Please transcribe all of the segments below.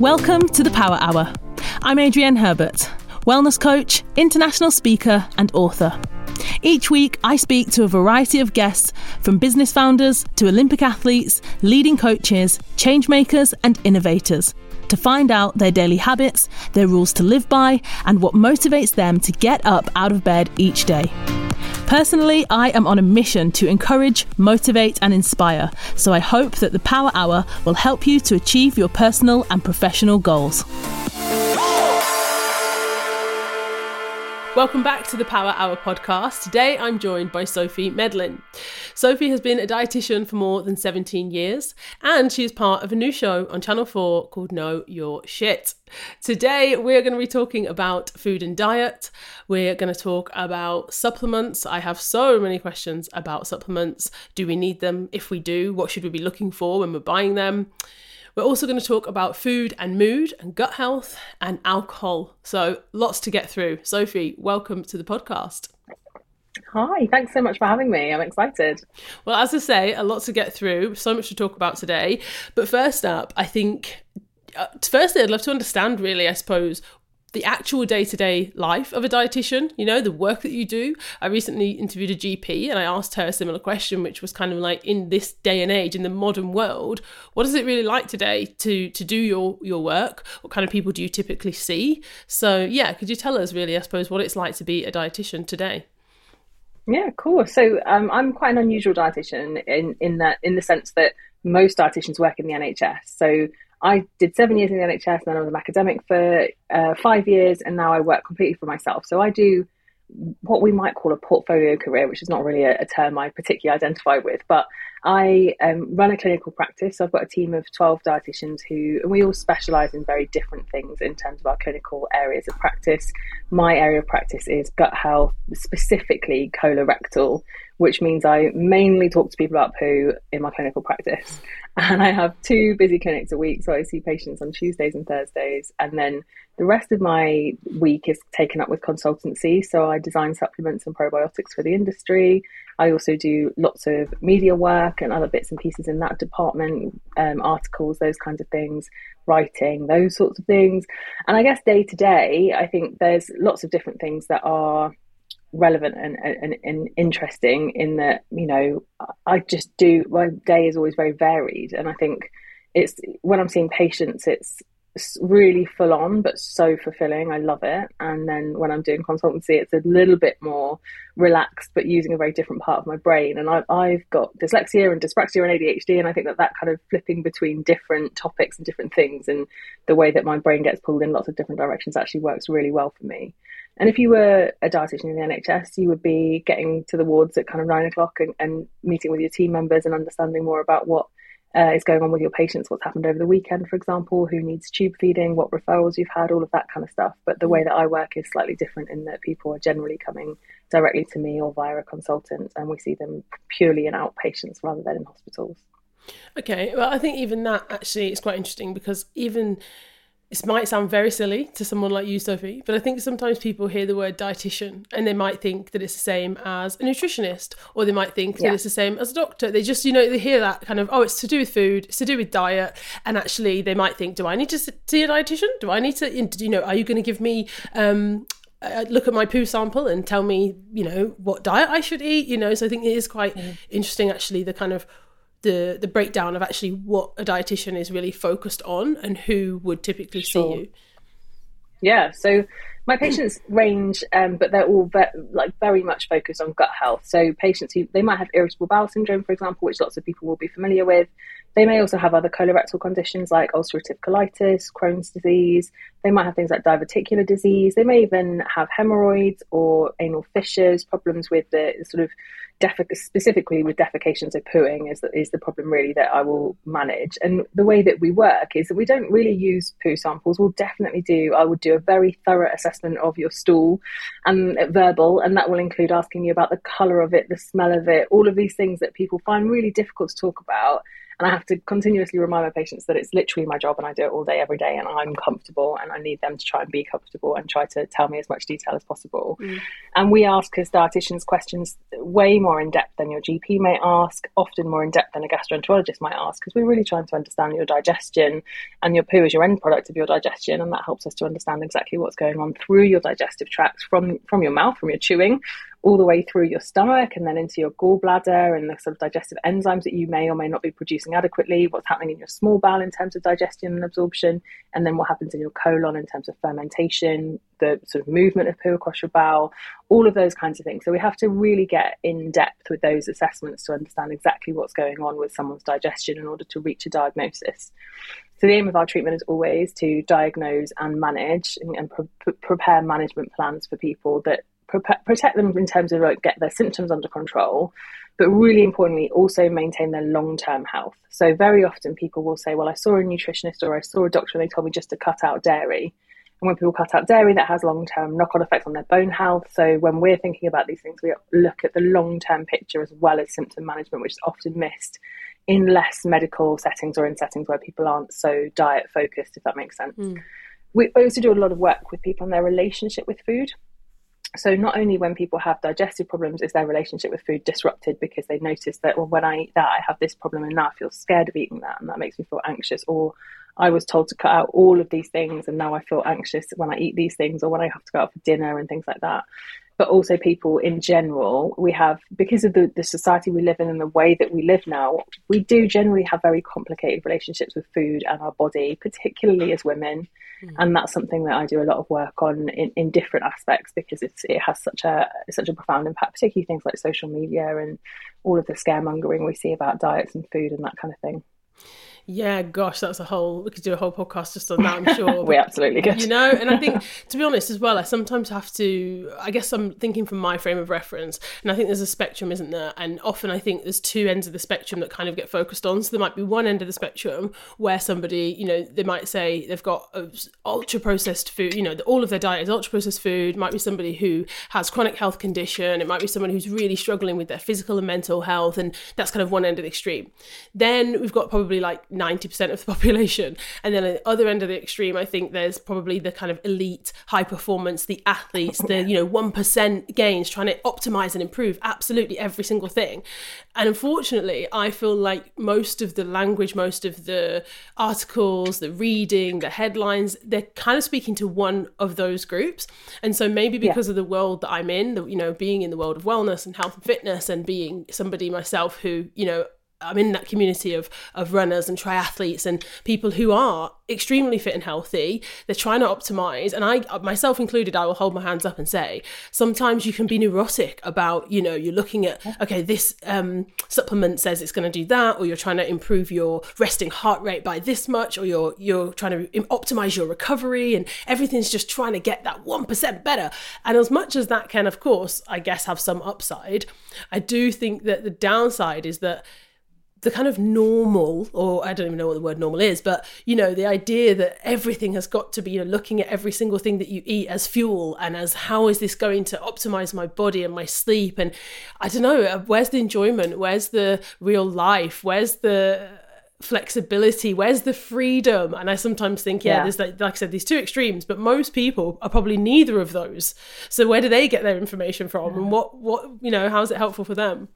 Welcome to the Power Hour. I'm Adrienne Herbert, wellness coach, international speaker, and author. Each week, I speak to a variety of guests from business founders to Olympic athletes, leading coaches, changemakers, and innovators to find out their daily habits, their rules to live by, and what motivates them to get up out of bed each day. Personally, I am on a mission to encourage, motivate, and inspire, so I hope that the Power Hour will help you to achieve your personal and professional goals. Welcome back to the Power Hour podcast. Today I'm joined by Sophie Medlin. Sophie has been a dietitian for more than 17 years and she is part of a new show on Channel 4 called Know Your Shit. Today we're going to be talking about food and diet. We're going to talk about supplements. I have so many questions about supplements. Do we need them? If we do, what should we be looking for when we're buying them? We're also going to talk about food and mood and gut health and alcohol. So lots to get through. Sophie, welcome to the podcast. Hi, thanks so much for having me. I'm excited. Well, as I say, a lot to get through, so much to talk about today. But first up, I think uh, firstly, I'd love to understand, really, I suppose, the actual day-to-day life of a dietitian you know the work that you do. I recently interviewed a gp and i asked her a similar question which was kind of like in this day and age in the modern world what is it really like today to to do your your work? What kind of people do you typically see? So yeah could you tell us really i suppose what it's like to be a dietitian today? Yeah cool so um, i'm quite an unusual dietitian in in that in the sense that most dietitians work in the nhs so I did seven years in the NHS, and then I was an academic for uh, five years, and now I work completely for myself. So I do what we might call a portfolio career, which is not really a, a term I particularly identify with, but I um, run a clinical practice. So I've got a team of 12 dietitians who, and we all specialize in very different things in terms of our clinical areas of practice. My area of practice is gut health, specifically colorectal, which means I mainly talk to people about poo in my clinical practice. And I have two busy clinics a week. So I see patients on Tuesdays and Thursdays. And then the rest of my week is taken up with consultancy. So I design supplements and probiotics for the industry. I also do lots of media work and other bits and pieces in that department, um, articles, those kinds of things, writing, those sorts of things. And I guess day to day, I think there's lots of different things that are relevant and, and, and interesting in that you know I just do my day is always very varied. And I think it's when I'm seeing patients it's really full on but so fulfilling. I love it. And then when I'm doing consultancy it's a little bit more relaxed but using a very different part of my brain. And I've, I've got dyslexia and dyspraxia and ADHD and I think that that kind of flipping between different topics and different things and the way that my brain gets pulled in lots of different directions actually works really well for me and if you were a dietitian in the NHS, you would be getting to the wards at kind of nine o'clock and, and meeting with your team members and understanding more about what uh, is going on with your patients, what's happened over the weekend, for example, who needs tube feeding, what referrals you've had, all of that kind of stuff. But the way that I work is slightly different in that people are generally coming directly to me or via a consultant, and we see them purely in outpatients rather than in hospitals. Okay, well, I think even that actually is quite interesting because even this might sound very silly to someone like you, Sophie, but I think sometimes people hear the word dietitian and they might think that it's the same as a nutritionist, or they might think yeah. that it's the same as a doctor. They just, you know, they hear that kind of, oh, it's to do with food, it's to do with diet, and actually they might think, do I need to see a dietitian? Do I need to, you know, are you going to give me um, look at my poo sample and tell me, you know, what diet I should eat? You know, so I think it is quite mm. interesting, actually, the kind of the the breakdown of actually what a dietitian is really focused on and who would typically sure. see you. Yeah, so my patients range, um, but they're all ve- like very much focused on gut health. So patients who they might have irritable bowel syndrome, for example, which lots of people will be familiar with. They may also have other colorectal conditions like ulcerative colitis, Crohn's disease. They might have things like diverticular disease. They may even have hemorrhoids or anal fissures, problems with the sort of Defec- specifically with defecation, so pooing is the, is the problem really that I will manage. And the way that we work is that we don't really use poo samples. We'll definitely do, I would do a very thorough assessment of your stool and verbal, and that will include asking you about the colour of it, the smell of it, all of these things that people find really difficult to talk about. And I have to continuously remind my patients that it's literally my job and I do it all day, every day, and I'm comfortable and I need them to try and be comfortable and try to tell me as much detail as possible. Mm. And we ask as dietitians questions way more in depth than your GP may ask, often more in depth than a gastroenterologist might ask, because we're really trying to understand your digestion and your poo is your end product of your digestion. And that helps us to understand exactly what's going on through your digestive tract from, from your mouth, from your chewing, all the way through your stomach and then into your gallbladder and the sort of digestive enzymes that you may or may not be producing adequately, what's happening in your small bowel in terms of digestion and absorption, and then what happens in your colon in terms of fermentation, the sort of movement of poo across your bowel, all of those kinds of things. So we have to really get in depth with those assessments to understand exactly what's going on with someone's digestion in order to reach a diagnosis. So the aim of our treatment is always to diagnose and manage and, and pre- prepare management plans for people that protect them in terms of like get their symptoms under control, but really importantly, also maintain their long term health. So very often people will say, "Well, I saw a nutritionist or I saw a doctor, and they told me just to cut out dairy." And when people cut out dairy, that has long term knock on effects on their bone health. So when we're thinking about these things, we look at the long term picture as well as symptom management, which is often missed in less medical settings or in settings where people aren't so diet focused, if that makes sense. Mm. We also do a lot of work with people on their relationship with food. So not only when people have digestive problems is their relationship with food disrupted because they notice that well when I eat that I have this problem and now I feel scared of eating that and that makes me feel anxious. Or I was told to cut out all of these things and now I feel anxious when I eat these things or when I have to go out for dinner and things like that but also people in general. We have, because of the, the society we live in and the way that we live now, we do generally have very complicated relationships with food and our body, particularly as women. Mm. And that's something that I do a lot of work on in, in different aspects because it's, it has such a such a profound impact, particularly things like social media and all of the scaremongering we see about diets and food and that kind of thing. Yeah, gosh, that's a whole. We could do a whole podcast just on that. I'm sure. we absolutely could. You know, and I think to be honest as well, I sometimes have to. I guess I'm thinking from my frame of reference, and I think there's a spectrum, isn't there? And often I think there's two ends of the spectrum that kind of get focused on. So there might be one end of the spectrum where somebody, you know, they might say they've got ultra processed food. You know, all of their diet is ultra processed food. It might be somebody who has chronic health condition. It might be someone who's really struggling with their physical and mental health, and that's kind of one end of the extreme. Then we've got probably like 90% of the population. And then at the other end of the extreme, I think there's probably the kind of elite, high performance, the athletes, the, you know, 1% gains, trying to optimize and improve absolutely every single thing. And unfortunately, I feel like most of the language, most of the articles, the reading, the headlines, they're kind of speaking to one of those groups. And so maybe because yeah. of the world that I'm in, the, you know, being in the world of wellness and health and fitness and being somebody myself who, you know, I'm in that community of of runners and triathletes and people who are extremely fit and healthy. They're trying to optimize, and I myself included, I will hold my hands up and say sometimes you can be neurotic about you know you're looking at okay this um, supplement says it's going to do that, or you're trying to improve your resting heart rate by this much, or you're you're trying to optimize your recovery, and everything's just trying to get that one percent better. And as much as that can, of course, I guess have some upside, I do think that the downside is that the kind of normal, or I don't even know what the word normal is, but you know, the idea that everything has got to be, you know, looking at every single thing that you eat as fuel and as how is this going to optimize my body and my sleep. And I don't know, uh, where's the enjoyment? Where's the real life? Where's the flexibility where's the freedom and i sometimes think yeah, yeah. there's like, like i said these two extremes but most people are probably neither of those so where do they get their information from yeah. and what what you know how is it helpful for them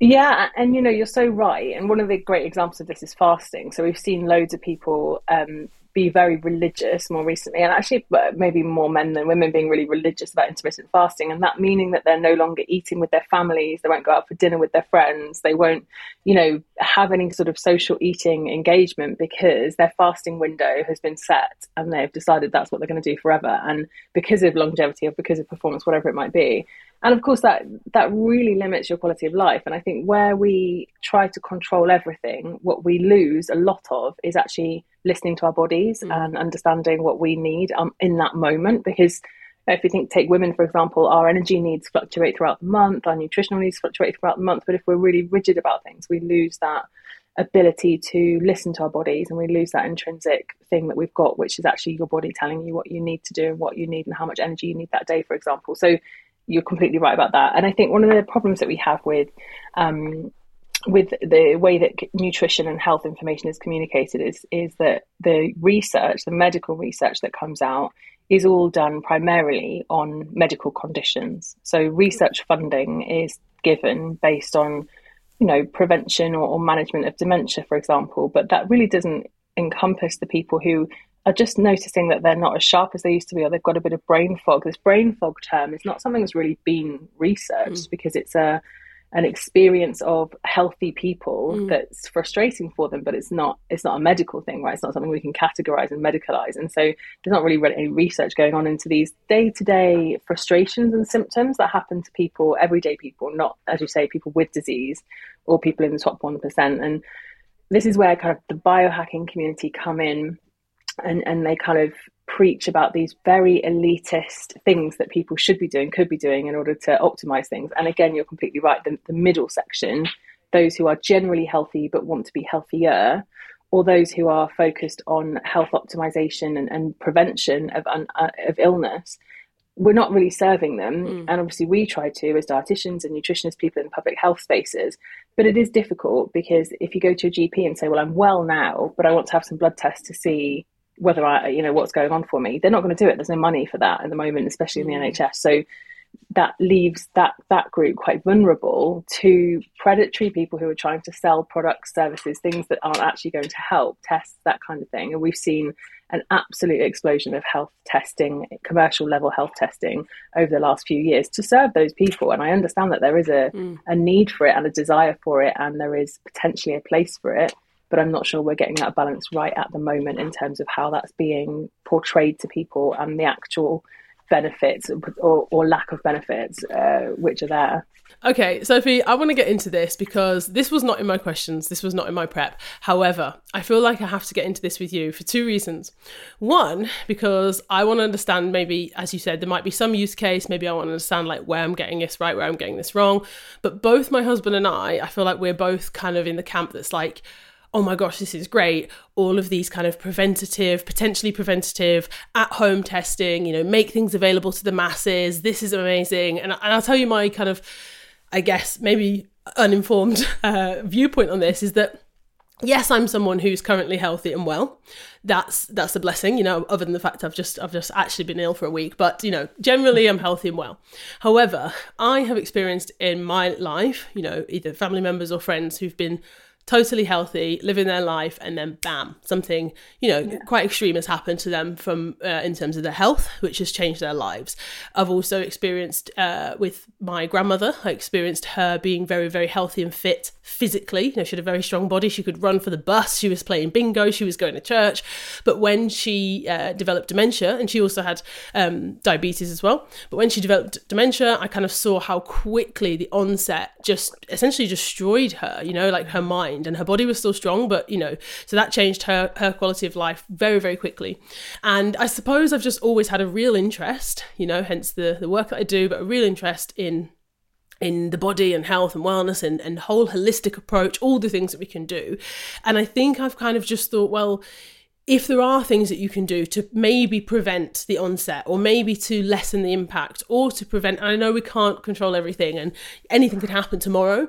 yeah, and you know, you're so right. And one of the great examples of this is fasting. So we've seen loads of people um, be very religious more recently, and actually, uh, maybe more men than women being really religious about intermittent fasting, and that meaning that they're no longer eating with their families, they won't go out for dinner with their friends, they won't, you know, have any sort of social eating engagement because their fasting window has been set and they've decided that's what they're going to do forever. And because of longevity or because of performance, whatever it might be, and of course that that really limits your quality of life. And i think where we try to control everything what we lose a lot of is actually listening to our bodies mm. and understanding what we need um, in that moment. Because if you think take women for example our energy needs fluctuate throughout the month our nutritional needs fluctuate throughout the month. But if we're really rigid about things we lose that ability to listen to our bodies and we lose that intrinsic thing that we've got which is actually your body telling you what you need to do and what you need and how much energy you need that day for example. So you're completely right about that. And I think one of the problems that we have with um, with the way that nutrition and health information is communicated is is that the research, the medical research that comes out, is all done primarily on medical conditions. So research funding is given based on, you know, prevention or, or management of dementia, for example, but that really doesn't encompass the people who are just noticing that they're not as sharp as they used to be or they've got a bit of brain fog. This brain fog term is not something that's really been researched mm. because it's a an experience of healthy people mm. that's frustrating for them but it's not it's not a medical thing right it's not something we can categorize and medicalize and so there's not really any research going on into these day-to-day frustrations and symptoms that happen to people everyday people not as you say people with disease or people in the top 1% and this is where kind of the biohacking community come in and and they kind of preach about these very elitist things that people should be doing, could be doing in order to optimize things. And again, you're completely right. The, the middle section, those who are generally healthy but want to be healthier, or those who are focused on health optimization and, and prevention of, uh, of illness, we're not really serving them. Mm. And obviously, we try to as dietitians and nutritionists, people in public health spaces. But it is difficult because if you go to a GP and say, Well, I'm well now, but I want to have some blood tests to see whether I, you know, what's going on for me. They're not going to do it. There's no money for that at the moment, especially in the mm. NHS. So that leaves that that group quite vulnerable to predatory people who are trying to sell products, services, things that aren't actually going to help, tests, that kind of thing. And we've seen an absolute explosion of health testing, commercial level health testing over the last few years to serve those people. And I understand that there is a, mm. a need for it and a desire for it, and there is potentially a place for it but I'm not sure we're getting that balance right at the moment in terms of how that's being portrayed to people and the actual benefits or, or lack of benefits uh, which are there. Okay, Sophie, I want to get into this because this was not in my questions, this was not in my prep. However, I feel like I have to get into this with you for two reasons. One, because I want to understand maybe, as you said, there might be some use case, maybe I want to understand like where I'm getting this right, where I'm getting this wrong. But both my husband and I, I feel like we're both kind of in the camp that's like, oh my gosh, this is great. All of these kind of preventative, potentially preventative, at home testing, you know, make things available to the masses. This is amazing. And, and I'll tell you my kind of, I guess, maybe uninformed uh, viewpoint on this is that yes i'm someone who's currently healthy and well that's that's a blessing you know other than the fact i've just i've just actually been ill for a week but you know generally i'm healthy and well however i have experienced in my life you know either family members or friends who've been totally healthy, living their life, and then bam, something you know yeah. quite extreme has happened to them from uh, in terms of their health, which has changed their lives. I've also experienced uh, with my grandmother. I experienced her being very very healthy and fit physically. You know, she had a very strong body. She could run for the bus. She was playing bingo. She was going to church. But when she uh, developed dementia, and she also had um, diabetes as well. But when she developed dementia, I kind of saw how quickly the onset just essentially destroyed her. You know, like her mind mind and her body was still strong but you know so that changed her her quality of life very very quickly. And i suppose i've just always had a real interest you know hence the the work that i do but a real interest in in the body and health and wellness and, and whole holistic approach all the things that we can do. And i think i've kind of just thought well if there are things that you can do to maybe prevent the onset or maybe to lessen the impact or to prevent I know we can't control everything and anything could happen tomorrow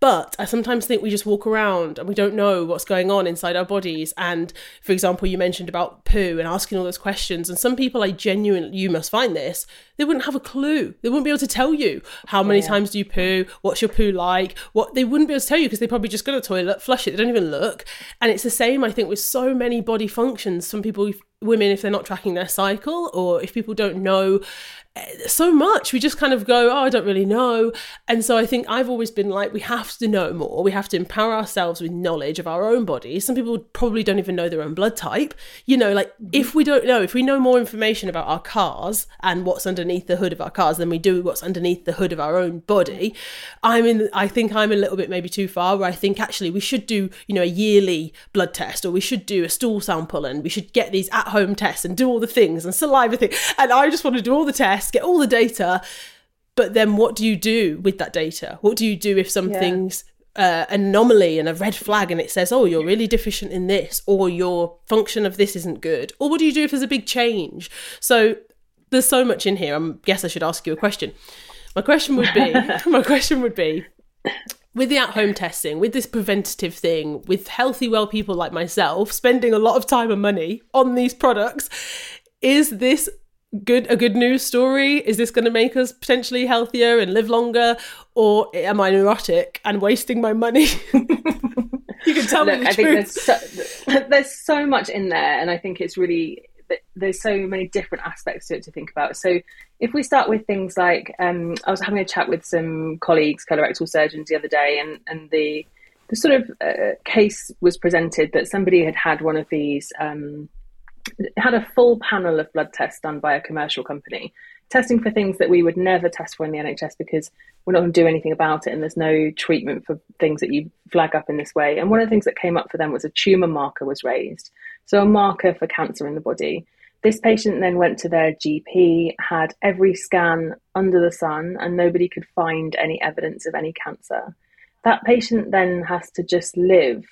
but I sometimes think we just walk around and we don't know what's going on inside our bodies. And for example, you mentioned about poo and asking all those questions. And some people, I genuinely, you must find this, they wouldn't have a clue. They wouldn't be able to tell you how many yeah. times do you poo, what's your poo like, what they wouldn't be able to tell you because they probably just go to the toilet, flush it, they don't even look. And it's the same, I think, with so many body functions. Some people women if they're not tracking their cycle or if people don't know so much. We just kind of go oh i don't really know. And so i think i've always been like we have to know more. We have to empower ourselves with knowledge of our own bodies some people probably don't even know their own blood type. You know like mm-hmm. if we don't know if we know more information about our cars and what's underneath the hood of our cars than we do what's underneath the hood of our own body i'm in i think i'm a little bit maybe too far where i think actually we should do you know a yearly blood test or we should do a stool sample and we should get these at home tests and do all the things and saliva thing and i just want to do all the tests get all the data. But then what do you do with that data? What do you do if something's yeah. uh, anomaly and a red flag and it says, oh, you're really deficient in this, or your function of this isn't good? Or what do you do if there's a big change? So there's so much in here. I guess I should ask you a question. My question would be, my question would be, with the at home testing, with this preventative thing, with healthy, well people like myself spending a lot of time and money on these products, is this good a good news story? Is this going to make us potentially healthier and live longer, or am I neurotic and wasting my money? you can tell Look, me the I truth. think there's so, there's so much in there, and I think it's really there's so many different aspects to it to think about. So if we start with things like um, I was having a chat with some colleagues, colorectal surgeons, the other day, and and the the sort of uh, case was presented that somebody had had one of these um, had a full panel of blood tests done by a commercial company testing for things that we would never test for in the NHS because we're not going to do anything about it and there's no treatment for things that you flag up in this way. And one of the things that came up for them was a tumour marker was raised. So a marker for cancer in the body. This patient then went to their GP, had every scan under the sun, and nobody could find any evidence of any cancer. That patient then has to just live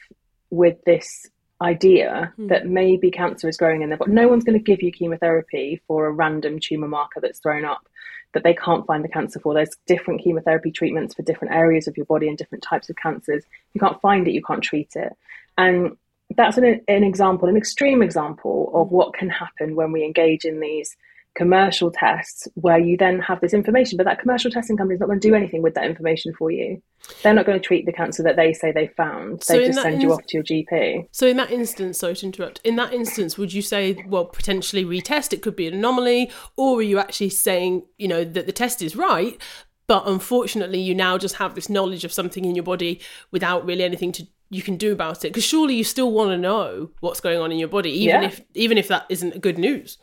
with this idea hmm. that maybe cancer is growing in there, but no one's going to give you chemotherapy for a random tumor marker that's thrown up that they can't find the cancer for. There's different chemotherapy treatments for different areas of your body and different types of cancers. You can't find it, you can't treat it. And that's an, an example, an extreme example of what can happen when we engage in these commercial tests where you then have this information, but that commercial testing company is not going to do anything with that information for you. They're not going to treat the cancer that they say they found. They so just send you off to your GP. So in that instance, sorry to interrupt, in that instance, would you say, well, potentially retest, it could be an anomaly, or are you actually saying, you know, that the test is right, but unfortunately you now just have this knowledge of something in your body without really anything to you can do about it because surely you still want to know what's going on in your body even yeah. if even if that isn't good news.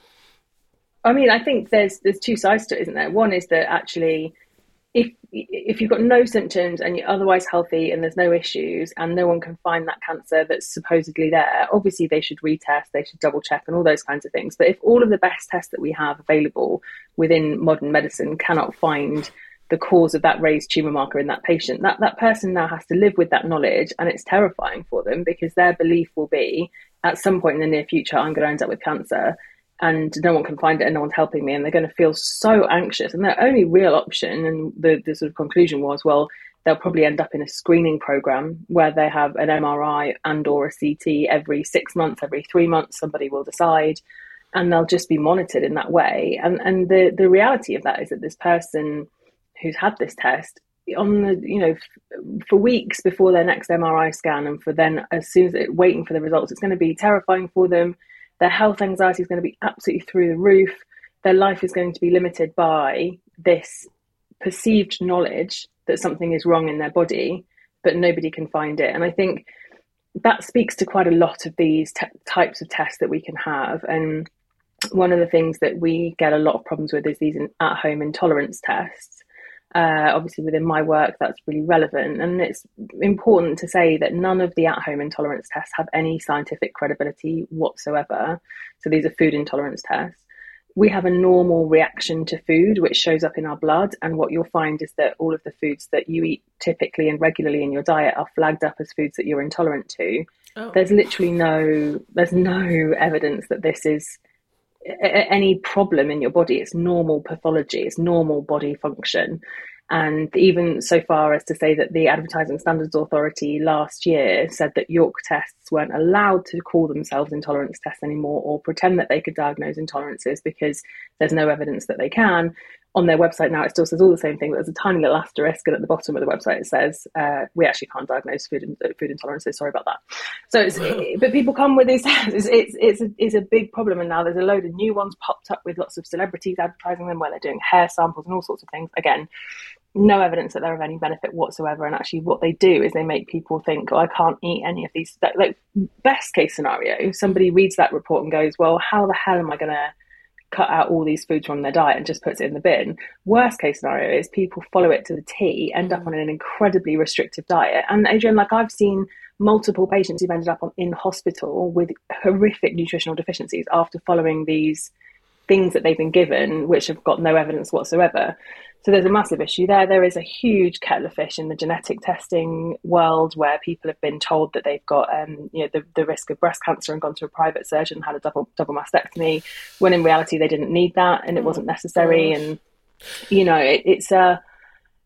I mean i think there's there's two sides to it isn't there? One is that actually if if you've got no symptoms and you're otherwise healthy and there's no issues and no one can find that cancer that's supposedly there obviously they should retest they should double check and all those kinds of things. But if all of the best tests that we have available within modern medicine cannot find the cause of that raised tumor marker in that patient. That that person now has to live with that knowledge, and it's terrifying for them because their belief will be at some point in the near future, I'm going to end up with cancer, and no one can find it, and no one's helping me, and they're going to feel so anxious. And their only real option, and the, the sort of conclusion was, well, they'll probably end up in a screening program where they have an MRI and or a CT every six months, every three months. Somebody will decide, and they'll just be monitored in that way. And and the the reality of that is that this person who's had this test on the you know for weeks before their next MRI scan and for then as soon as it waiting for the results it's going to be terrifying for them. Their health anxiety is going to be absolutely through the roof. Their life is going to be limited by this perceived knowledge that something is wrong in their body but nobody can find it. And i think that speaks to quite a lot of these types of tests that we can have. And one of the things that we get a lot of problems with is these at home intolerance tests uh, obviously, within my work, that's really relevant. And it's important to say that none of the at home intolerance tests have any scientific credibility whatsoever. So, these are food intolerance tests. We have a normal reaction to food, which shows up in our blood. And what you'll find is that all of the foods that you eat typically and regularly in your diet are flagged up as foods that you're intolerant to. Oh. There's literally no, there's no evidence that this is any problem in your body. It's normal pathology, it's normal body function. And even so far as to say that the Advertising Standards Authority last year said that York tests weren't allowed to call themselves intolerance tests anymore or pretend that they could diagnose intolerances because there's no evidence that they can on their website now, it still says all the same thing, but there's a tiny little asterisk, and at the bottom of the website it says, uh, "We actually can't diagnose food in, food intolerances." Sorry about that. So, it's, it, but people come with these. It's it's it's a, it's a big problem, and now there's a load of new ones popped up with lots of celebrities advertising them, where they're doing hair samples and all sorts of things. Again, no evidence that they're of any benefit whatsoever. And actually, what they do is they make people think, "Oh, I can't eat any of these." Like best case scenario, somebody reads that report and goes, "Well, how the hell am I going to?" Cut out all these foods from their diet and just puts it in the bin. Worst case scenario is people follow it to the T, end up mm. on an incredibly restrictive diet. And Adrienne, like I've seen multiple patients who've ended up on, in hospital with horrific nutritional deficiencies after following these things that they've been given, which have got no evidence whatsoever. So there's a massive issue there. There is a huge kettle of fish in the genetic testing world where people have been told that they've got, um, you know, the, the risk of breast cancer and gone to a private surgeon and had a double double mastectomy, when in reality they didn't need that and it wasn't necessary. And you know, it, it's a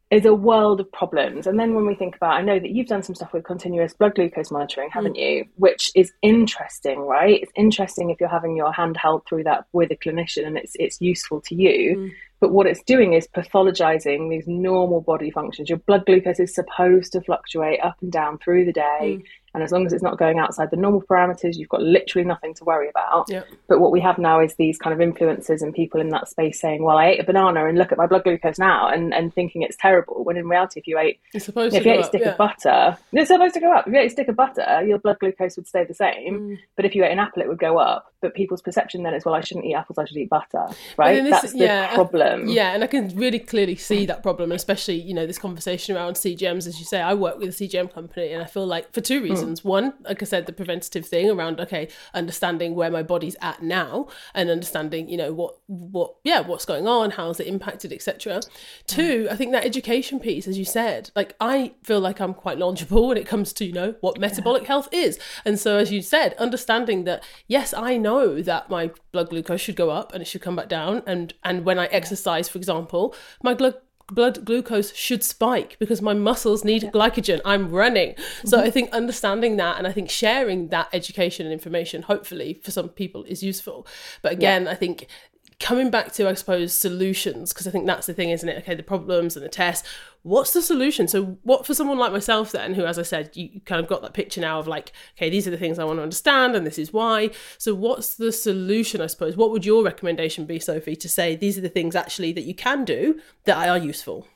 is a world of problems. And then when we think about, I know that you've done some stuff with continuous blood glucose monitoring, haven't mm. you? Which is interesting, right? It's interesting if you're having your hand held through that with a clinician and it's it's useful to you. Mm. But what it's doing is pathologizing these normal body functions. Your blood glucose is supposed to fluctuate up and down through the day. Mm. And as long as it's not going outside the normal parameters, you've got literally nothing to worry about. But what we have now is these kind of influencers and people in that space saying, well, I ate a banana and look at my blood glucose now and, and thinking it's terrible. When in reality, if you ate, it's supposed if you ate a stick yeah. of butter, it's supposed to go up. If you ate a stick of butter, your blood glucose would stay the same. Mm. But if you ate an apple, it would go up. But people's perception then is, well, I shouldn't eat apples, I should eat butter, right? This, That's the yeah, problem. Yeah, and I can really clearly see that problem, especially, you know, this conversation around CGMs, as you say, I work with a CGM company and I feel like for two mm. Reasons. One, like I said, the preventative thing around, okay, understanding where my body's at now and understanding, you know, what, what, yeah, what's going on, how's it impacted, etc. Two, I think that education piece, as you said, like I feel like I'm quite knowledgeable when it comes to, you know, what metabolic yeah. health is. And so, as you said, understanding that, yes, I know that my blood glucose should go up and it should come back down. And, and when I exercise, for example, my blood blood glucose should spike because my muscles need yeah. glycogen. I'm running. Mm-hmm. So I think understanding that and I think sharing that education and information, hopefully for some people, is useful. But again, yeah. I think coming back to, I suppose, solutions, because I think that's the thing, isn't it? Okay, the problems and the tests. What's the solution? So, what for someone like myself, then, who, as I said, you kind of got that picture now of like, okay, these are the things I want to understand, and this is why. So, what's the solution, I suppose? What would your recommendation be, Sophie, to say these are the things actually that you can do that are useful?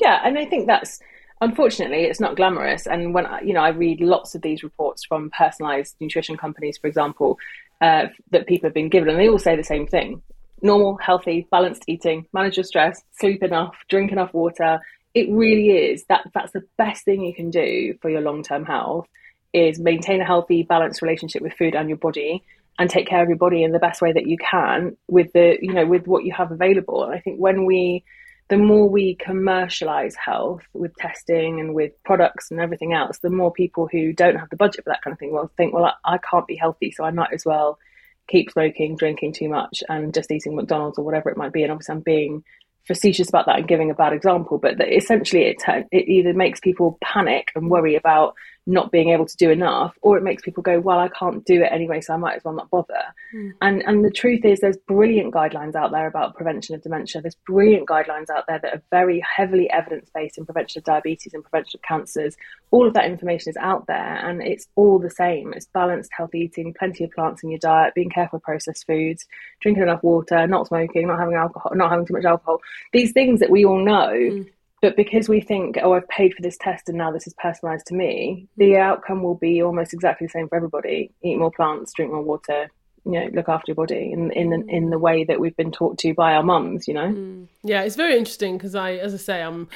Yeah, and I think that's unfortunately it's not glamorous and when you know i read lots of these reports from personalized nutrition companies for example uh, that people have been given, and they all say the same thing: normal, healthy, balanced eating, manage your stress, sleep enough, drink enough water. It really is that that's the best thing you can do for your long term health is maintain a healthy, balanced relationship with food and your body and take care of your body in the best way that you can with the you know with what you have available. And I think when we the more we commercialize health with testing and with products and everything else, the more people who don't have the budget for that kind of thing will think, well, I, I can't be healthy, so I might as well keep smoking, drinking too much, and just eating McDonald's or whatever it might be. And obviously, I'm being facetious about that and giving a bad example, but essentially, it, it either makes people panic and worry about not being able to do enough, or it makes people go, "Well, I can't do it anyway, so I might as well not bother." Mm. And and the truth is, there's brilliant guidelines out there about prevention of dementia. There's brilliant guidelines out there that are very heavily evidence based in prevention of diabetes and prevention of cancers. All of that information is out there, and it's all the same. It's balanced, healthy eating, plenty of plants in your diet, being careful of processed foods, drinking enough water, not smoking, not having alcohol, not having too much alcohol. These things that we all know. Mm but because we think, oh, I've paid for this test and now this is personalized to me, the outcome will be almost exactly the same for everybody. Eat more plants, drink more water, you know, look after your body in in the, in the way that we've been taught to by our mums. You know. Mm. Yeah, it's very interesting because I, as I say, I'm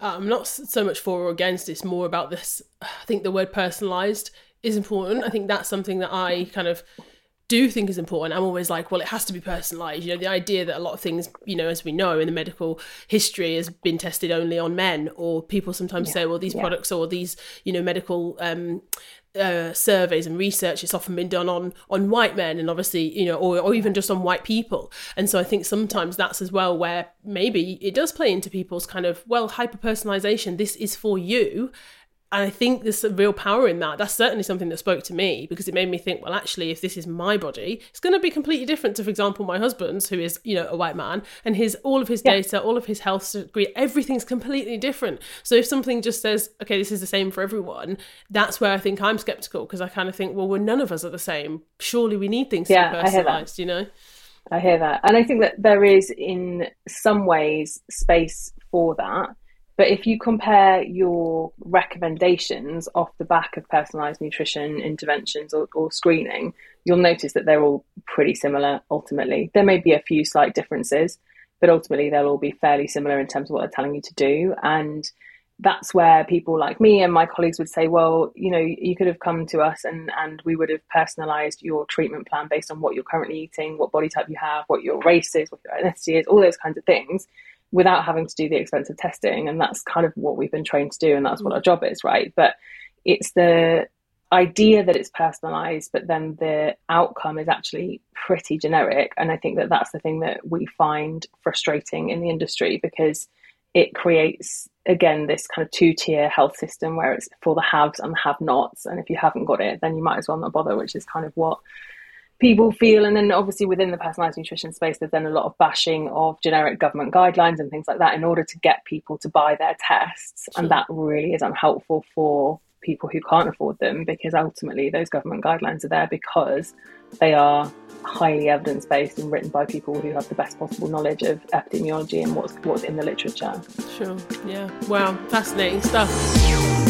I'm not so much for or against. It's more about this. I think the word personalized is important. I think that's something that I kind of do think is important, I'm always like, well, it has to be personalized. You know, the idea that a lot of things, you know, as we know in the medical history, has been tested only on men, or people sometimes yeah. say, well, these yeah. products or these, you know, medical um, uh, surveys and research it's often been done on on white men and obviously you know or, or even just on white people and so i think sometimes that's as well where maybe it does play into people's kind of well hyper personalization this is for you and I think there's a real power in that. That's certainly something that spoke to me because it made me think, well, actually, if this is my body, it's going to be completely different to, for example, my husband's, who is, you know, a white man, and his all of his yeah. data, all of his health degree, everything's completely different. So if something just says, okay, this is the same for everyone, that's where I think I'm skeptical because I kind of think, well, we're none of us are the same. Surely we need things yeah, to be personalized, you know? I hear that. And I think that there is, in some ways, space for that but if you compare your recommendations off the back of personalized nutrition interventions or, or, screening, you'll notice that they're all pretty similar ultimately. There may be a few slight differences, but ultimately they'll all be fairly similar in terms of what they're telling you to do. And that's where people like me and my colleagues would say, well, you know, you could have come to us and, and we would have personalized your treatment plan based on what you're currently eating, what body type you have, what your race is, what your ethnicity is, all those kinds of things without having to do the expensive testing. And that's kind of what we've been trained to do, and that's what our job is, right? But it's the idea that it's personalized, but then the outcome is actually pretty generic. And I think that that's the thing that we find frustrating in the industry because it creates again this kind of two tier health system where it's for the haves and the have nots. And if you haven't got it, then you might as well not bother, which is kind of what people feel. And then obviously within the personalized nutrition space, there's then a lot of bashing of generic government guidelines and things like that in order to get people to buy their tests. Sure. And that really is unhelpful for people who can't afford them because ultimately those government guidelines are there because they are highly evidence based and written by people who have the best possible knowledge of epidemiology and what's what's in the literature. Sure. Yeah. Wow. Fascinating stuff.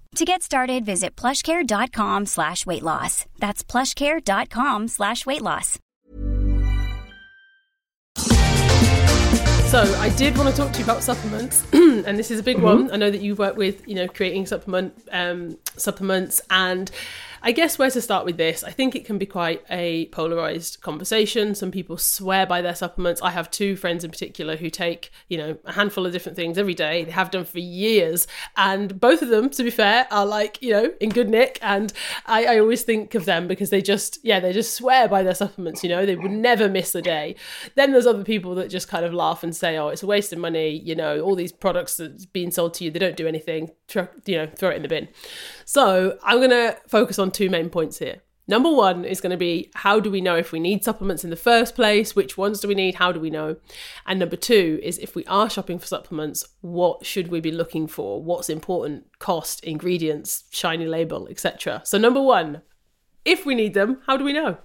To get started, visit plushcare.com slash weight loss. That's plushcare.com slash weight loss. So I did want to talk to you about supplements, and this is a big mm-hmm. one. I know that you've worked with, you know, creating supplement um, supplements, and I guess where to start with this, I think it can be quite a polarized conversation. Some people swear by their supplements. I have two friends in particular who take, you know, a handful of different things every day. They have done for years. And both of them, to be fair, are like, you know, in good nick. And I, I always think of them because they just, yeah, they just swear by their supplements, you know, they would never miss a day. Then there's other people that just kind of laugh and say, oh, it's a waste of money, you know, all these products that's being sold to you, they don't do anything, you know, throw it in the bin. So I'm going to focus on two main points here. Number one is going to be how do we know if we need supplements in the first place? Which ones do we need? How do we know? And number two is if we are shopping for supplements, what should we be looking for? What's important? Cost, ingredients, shiny label, etc. So, number one, if we need them, how do we know?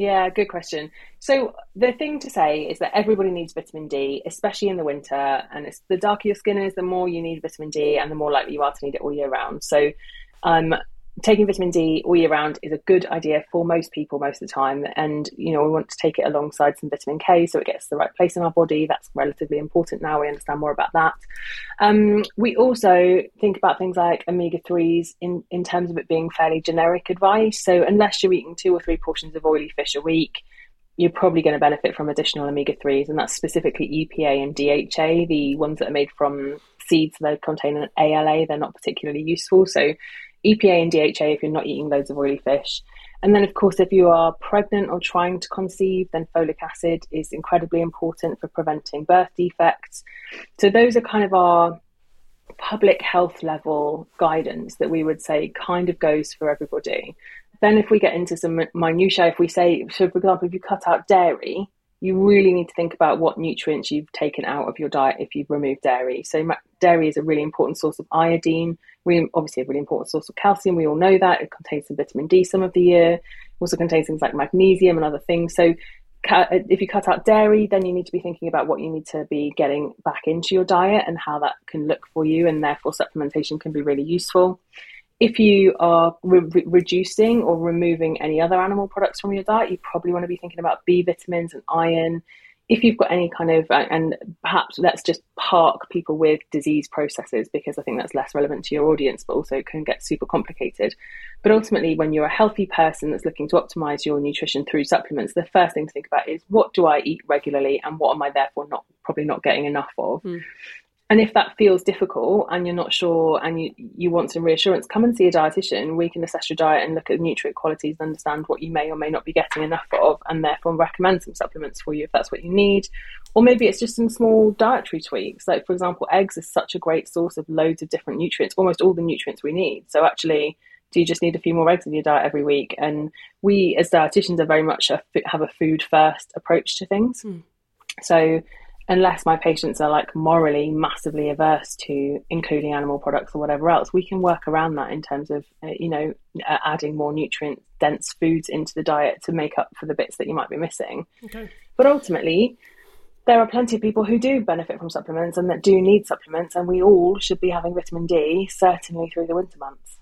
Yeah, good question. So the thing to say is that everybody needs vitamin D, especially in the winter. And it's the darker your skin is, the more you need vitamin D, and the more likely you are to need it all year round. So um, taking vitamin D all year round is a good idea for most people most of the time. And, you know, we want to take it alongside some vitamin K so it gets the right place in our body. That's relatively important now. We understand more about that. Um, we also think about things like omega 3s in, in terms of it being fairly generic advice. So, unless you're eating two or three portions of oily fish a week, you're probably going to benefit from additional omega 3s, and that's specifically EPA and DHA, the ones that are made from seeds that contain an ALA, they're not particularly useful. So, EPA and DHA if you're not eating loads of oily fish. And then, of course, if you are pregnant or trying to conceive, then folic acid is incredibly important for preventing birth defects. So, those are kind of our public health level guidance that we would say kind of goes for everybody. Then, if we get into some minutiae, if we say, so for example, if you cut out dairy, you really need to think about what nutrients you've taken out of your diet if you've removed dairy. So, dairy is a really important source of iodine, really, obviously, a really important source of calcium. We all know that. It contains some vitamin D some of the year, it also contains things like magnesium and other things. So, if you cut out dairy, then you need to be thinking about what you need to be getting back into your diet and how that can look for you, and therefore, supplementation can be really useful if you are re- reducing or removing any other animal products from your diet, you probably want to be thinking about B vitamins and iron. If you've got any kind of, and perhaps let's just park people with disease processes because I think that's less relevant to your audience, but also it can get super complicated. But ultimately, when you're a healthy person that's looking to optimize your nutrition through supplements, the first thing to think about is what do I eat regularly and what am I therefore not probably not getting enough of. Mm. And if that feels difficult and you're not sure and you, you want some reassurance, come and see a dietitian. We can assess your diet and look at nutrient qualities and understand what you may or may not be getting enough of, and therefore recommend some supplements for you if that's what you need. Or maybe it's just some small dietary tweaks. Like, for example, eggs is such a great source of loads of different nutrients, almost all the nutrients we need. So, actually, do you just need a few more eggs in your diet every week? And we, as dietitians, are very much a, have a food first approach to things. Mm. So, unless my patients are like morally massively averse to including animal products or whatever else, we can work around that in terms of, uh, you know, uh, adding more nutrient dense foods into the diet to make up for the bits that you might be missing. Okay. But ultimately, there are plenty of people who do benefit from supplements and that do need supplements, and we all should be having vitamin D certainly through the winter months.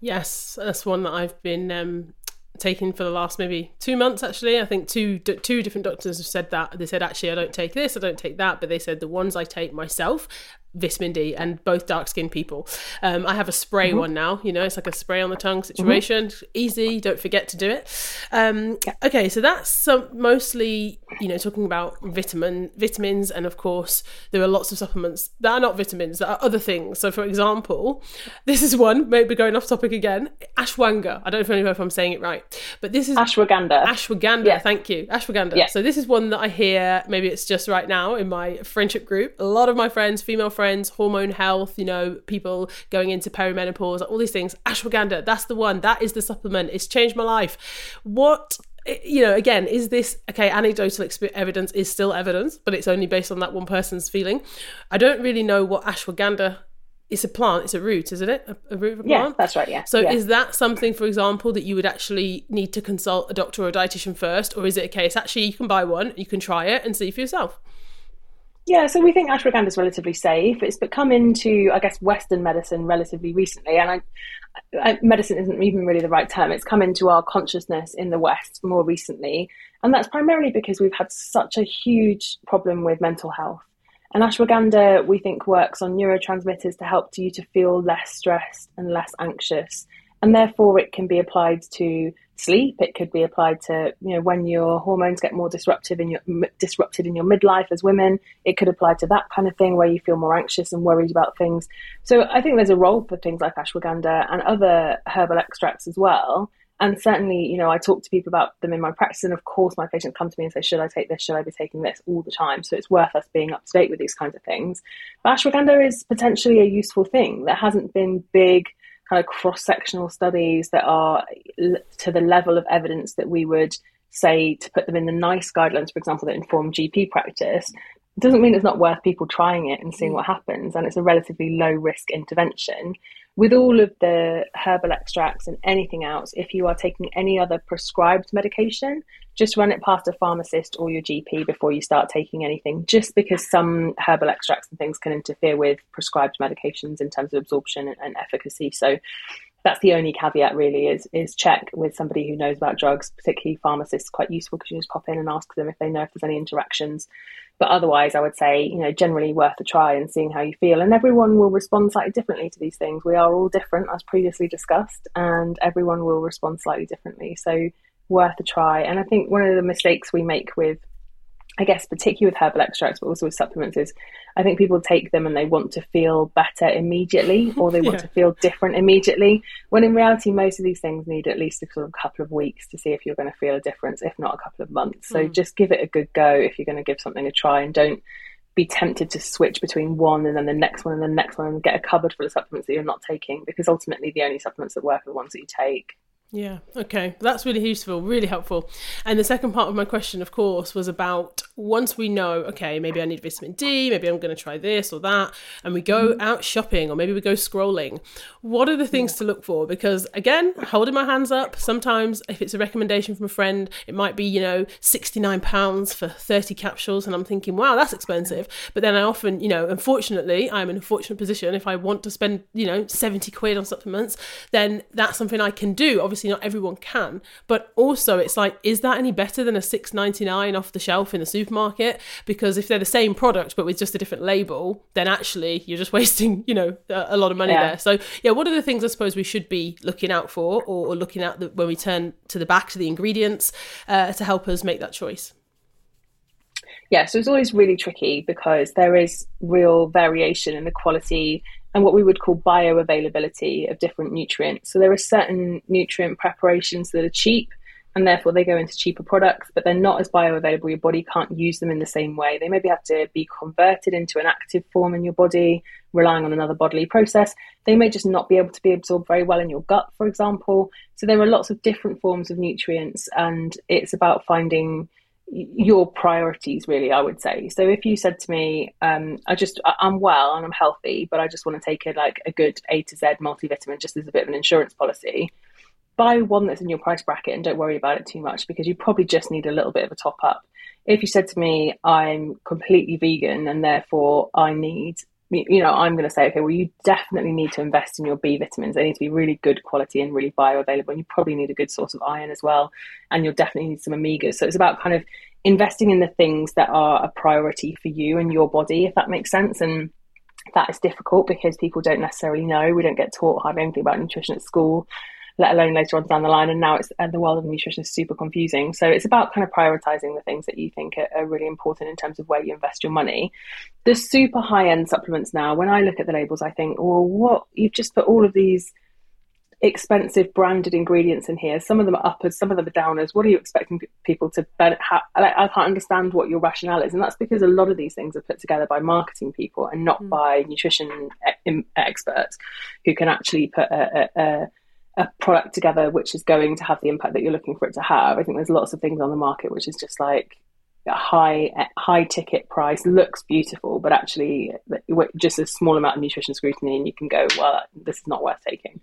Yes, that's one that I've been um, taking for the last maybe two months actually. I think two two different doctors have said that. They said actually i don't take this i don't take that but they said the ones i take myself vitamin D and both dark skinned people. Um, I have a spray mm-hmm. one now, you know, it's like a spray on the tongue situation. Mm-hmm. Easy, don't forget to do it. Um, okay, so that's some mostly, you know, talking about vitamin vitamins and of course there are lots of supplements that are not vitamins, that are other things. So for example, this is one, maybe going off topic again, ashwagandha. I don't know if I'm saying it right, but this is ashwagandha. Ashwagandha, yeah. thank you. Ashwagandha. Yeah. So this is one that I hear, maybe it's just right now in my friendship group. A lot of my friends, female friends friends, hormone health, you know, people going into perimenopause, all these things. Ashwagandha, that's the one. That is the supplement. It's changed my life. What eh, you know, again, is this okay? Anecdotal evidence is still evidence, but it's only based on that one person's feeling. I don't really know what ashwagandha it's a plant, it's a root, isn't it? A, a root of a plant? Yeah, that's right, yeah. So yeah. is that something, for example, that you would actually need to consult a doctor or a dietitian first? Or is it a case actually you can buy one, you can try it and see for yourself? Yeah, so we think ashwagandha is relatively safe. It's come into, I guess, Western medicine relatively recently, and I, I, medicine isn't even really the right term. It's come into our consciousness in the West more recently, and that's primarily because we've had such a huge problem with mental health. And ashwagandha, we think, works on neurotransmitters to help you to feel less stressed and less anxious, and therefore it can be applied to sleep. It could be applied to you know when your hormones get more disruptive in your disrupted in your midlife as women. It could apply to that kind of thing where you feel more anxious and worried about things. So I think there's a role for things like ashwagandha and other herbal extracts as well. And certainly, you know, I talk to people about them in my practice, and of course, my patients come to me and say, "Should I take this? Should I be taking this?" all the time. So it's worth us being up to date with these kinds of things. But ashwagandha is potentially a useful thing that hasn't been big kind of cross sectional studies that are to the level of evidence that we would say to put them in the NICE guidelines, for example, that inform GP practice, doesn't mean it's not worth people trying it and seeing mm. what happens. And it's a relatively low risk intervention with all of the herbal extracts and anything else, if you are taking any other prescribed medication, just run it past a pharmacist or your GP before you start taking anything, just because some herbal extracts and things can interfere with prescribed medications in terms of absorption and, efficacy. So that's the only caveat really is is check with somebody who knows about drugs, particularly pharmacists, quite useful because you just pop in and ask them if they know if there's any interactions. But otherwise, I would say, you know, generally worth a try and seeing how you feel. And everyone will respond slightly differently to these things. We are all different, as previously discussed, and everyone will respond slightly differently. So worth a try. And I think one of the mistakes we make with I guess particularly with herbal extracts, but also with supplements, is I think people take them and they want to feel better immediately, or they want yeah. to feel different immediately. When in reality, most of these things need at least a sort of couple of weeks to see if you're going to feel a difference, if not a couple of months. So mm. just give it a good go if you're going to give something a try, and don't be tempted to switch between one and then the next one and the next one and get a cupboard full of supplements that you're not taking because ultimately the only supplements that work are the ones that you take. Yeah, okay. That's really useful, really helpful. And the second part of my question, of course, was about once we know, okay, maybe I need vitamin D, maybe I'm going to try this or that, and we go mm-hmm. out shopping or maybe we go scrolling, what are the things to look for? Because again, holding my hands up, sometimes if it's a recommendation from a friend, it might be, you know, £69 for 30 capsules, and I'm thinking, wow, that's expensive. But then I often, you know, unfortunately, I'm in a fortunate position. If I want to spend, you know, 70 quid on supplements, then that's something I can do. Obviously, obviously not everyone can but also it's like is that any better than a 6.99 off the shelf in the supermarket? Because if they're the same product but with just a different label then actually you're just wasting you know a, a lot of money yeah. there. So yeah what are the things i suppose we should be looking out for or, or looking at the, when we turn to the back to the ingredients uh, to help us make that choice? Yeah, so it's always really tricky because there is real variation in the quality and what we would call bioavailability of different nutrients. So there are certain nutrient preparations that are cheap and therefore they go into cheaper products, but they're not as bioavailable. Your body can't use them in the same way. They maybe have to be converted into an active form in your body, relying on another bodily process. They may just not be able to be absorbed very well in your gut, for example. So there are lots of different forms of nutrients, and it's about finding your priorities really i would say. So if you said to me um, i just i'm well and i'm healthy but i just want to take a like a good a to z multivitamin just as a bit of an insurance policy buy one that's in your price bracket and don't worry about it too much because you probably just need a little bit of a top up. If you said to me i'm completely vegan and therefore i need you know, I'm going to say, okay, well, you definitely need to invest in your B vitamins. They need to be really good quality and really bioavailable. And you probably need a good source of iron as well. And you'll definitely need some omegas. So it's about kind of investing in the things that are a priority for you and your body, if that makes sense. And that is difficult because people don't necessarily know. We don't get taught hardly anything about nutrition at school, let alone later on down the line. And now it's and the world of nutrition is super confusing. So it's about kind of prioritizing the things that you think are, are really important in terms of where you invest your money. The super high end supplements now, when I look at the labels, I think, well, what you've just put all of these expensive branded ingredients in here. Some of them are uppers, some of them are downers. What are you expecting people to? Like, I can't understand what your rationale is, and that's because a lot of these things are put together by marketing people and not mm. by nutrition experts who can actually put a, a, a, product together which is going to have the impact that you're looking for it to have. I think there's lots of things on the market which is just like a high eh, high ticket price looks beautiful, but actually eh, just a small amount of nutrition scrutiny, and you can go, well, this is not worth taking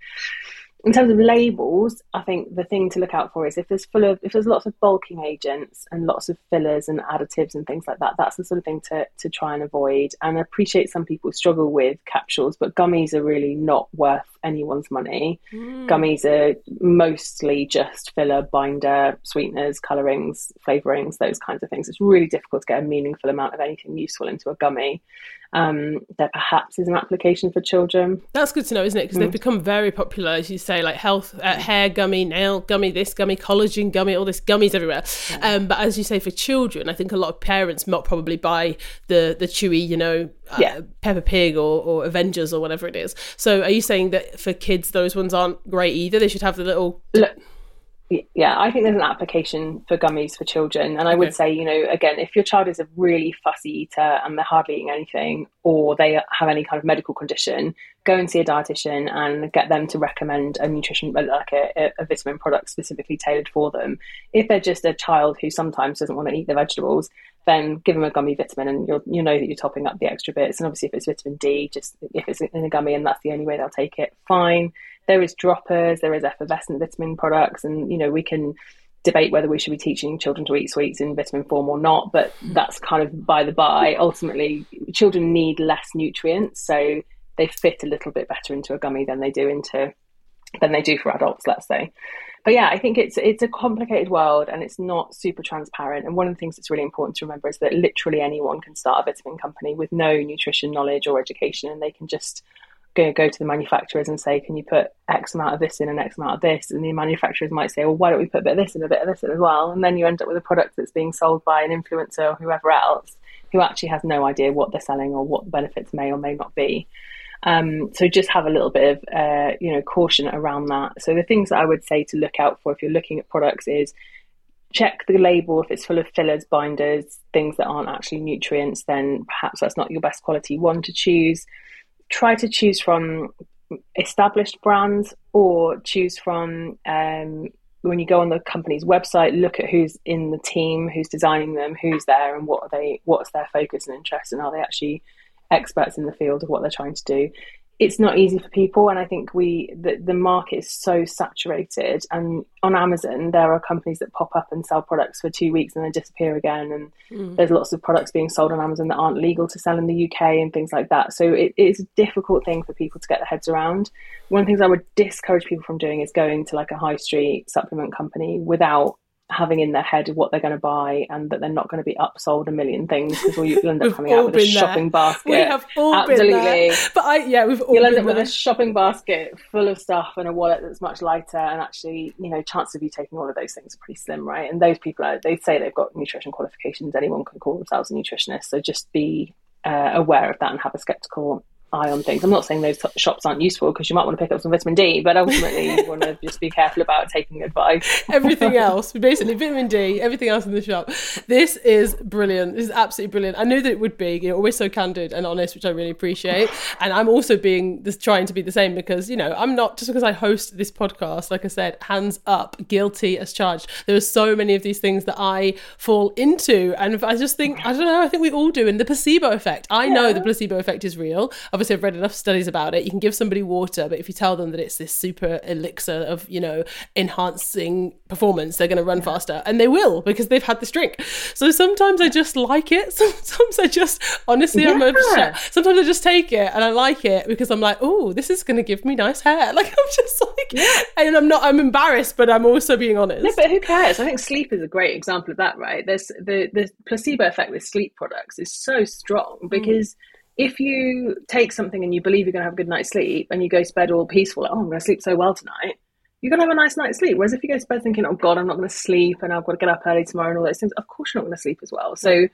in terms of labels, I think the thing to look out for is if there's full of if there's lots of bulking agents and lots of fillers and additives and things like that, that's the sort of thing to to try and avoid. And I appreciate some people struggle with capsules, but gummies are really not worth anyone's money. Mm. Gummies are mostly just filler, binder, sweeteners, colorings, flavorings, those kinds of things. It's really difficult to get a meaningful amount of anything useful into a gummy um, there perhaps is an application for children. That's good to know, isn't it? Because mm. they've become very popular, as you say, like health, uh, hair gummy, nail gummy, this gummy, collagen gummy, all this gummies everywhere. Yeah. Um, but as you say, for children, I think a lot of parents might probably buy the the chewy, you know, uh, yeah. Peppa Pig or, or Avengers or whatever it is. So are you saying that for kids, those ones aren't great either? They should have the little. Look yeah, I think there's an application for gummies for children. And I would say, you know, again, if your child is a really fussy eater and they're hardly eating anything or they have any kind of medical condition, go and see a dietitian and get them to recommend a nutrition, uh, like a, a vitamin product specifically tailored for them. If they're just a child who sometimes doesn't want to eat the vegetables, then give them a gummy vitamin and you'll you know that you're topping up the extra bits. And obviously, if it's vitamin D, just if it's in a gummy and that's the only way they'll take it, fine there is droppers, there is effervescent vitamin products, and you know we can debate whether we should be teaching children to eat sweets in vitamin form or not, but that's kind of by the by. Ultimately, children need less nutrients, so they fit a little bit better into a gummy than they do into than they do for adults, let's say. But yeah, I think it's it's a complicated world and it's not super transparent. And one of the things that's really important to remember is that literally anyone can start a vitamin company with no nutrition knowledge or education, and they can just going to go to the manufacturers and say, can you put X amount of this in and X amount of this? And the manufacturers might say, well, why don't we put a bit of this and a bit of this in as well? And then you end up with a product that's being sold by an influencer or whoever else who actually has no idea what they're selling or what the benefits may or may not be. Um, so just have a little bit of uh, you know caution around that. So the things that I would say to look out for if you're looking at products is check the label if it's full of fillers, binders, things that aren't actually nutrients. Then perhaps that's not your best quality one to choose try to choose from established brands or choose from um, when you go on the company's website look at who's in the team who's designing them who's there and what are they what's their focus and interest and are they actually experts in the field of what they're trying to do it's not easy for people and i think we the, the market is so saturated and on amazon there are companies that pop up and sell products for two weeks and then disappear again and mm. there's lots of products being sold on amazon that aren't legal to sell in the uk and things like that so it, it's a difficult thing for people to get their heads around one of the things i would discourage people from doing is going to like a high street supplement company without having in their head what they're going to buy and that they're not going to be upsold a million things because you'll end up coming out with a shopping there. basket. We have all Absolutely. been there. But I, yeah, we've all You'll end up there. with a shopping basket full of stuff and a wallet that's much lighter. And actually, you know, chances of you taking all of those things are pretty slim, right? And those people, are, they say they've got nutrition qualifications. Anyone can call themselves a nutritionist. So just be uh, aware of that and have a skeptical eye on things. I'm not saying those shops aren't useful because you might want to pick up some vitamin D, but ultimately you want to just be careful about taking advice. everything else, basically vitamin D, everything else in the shop. This is brilliant. This is absolutely brilliant. I knew that it would be. You're always so candid and honest, which I really appreciate. And I'm also being this trying to be the same because you know I'm not just because I host this podcast. Like I said, hands up, guilty as charged. There are so many of these things that I fall into, and I just think I don't know. I think we all do. And the placebo effect. I yeah. know the placebo effect is real. I've obviously I've read enough studies about it. You can give somebody water, but if you tell them that it's this super elixir of, you know, enhancing performance, they're going to run faster. And they will because they've had this drink. So sometimes I just like it. Sometimes I just, honestly, yeah. I'm a, sometimes I just take it and I like it because I'm like, oh, this is going to give me nice hair. Like I'm just like, yeah. and I'm not, I'm embarrassed, but I'm also being honest. No, but who cares? I think sleep is a great example of that, right? There's the, the placebo effect with sleep products is so strong mm. because mm if you take something and you believe you're going to have a good night's sleep and you go to bed all peaceful, like, oh, I'm going to sleep so well tonight, you're going to have a nice night's sleep. Whereas if you go to bed thinking, oh God, I'm not going to sleep and I've got to get up early tomorrow and all those things, of course you're not going to sleep as well. So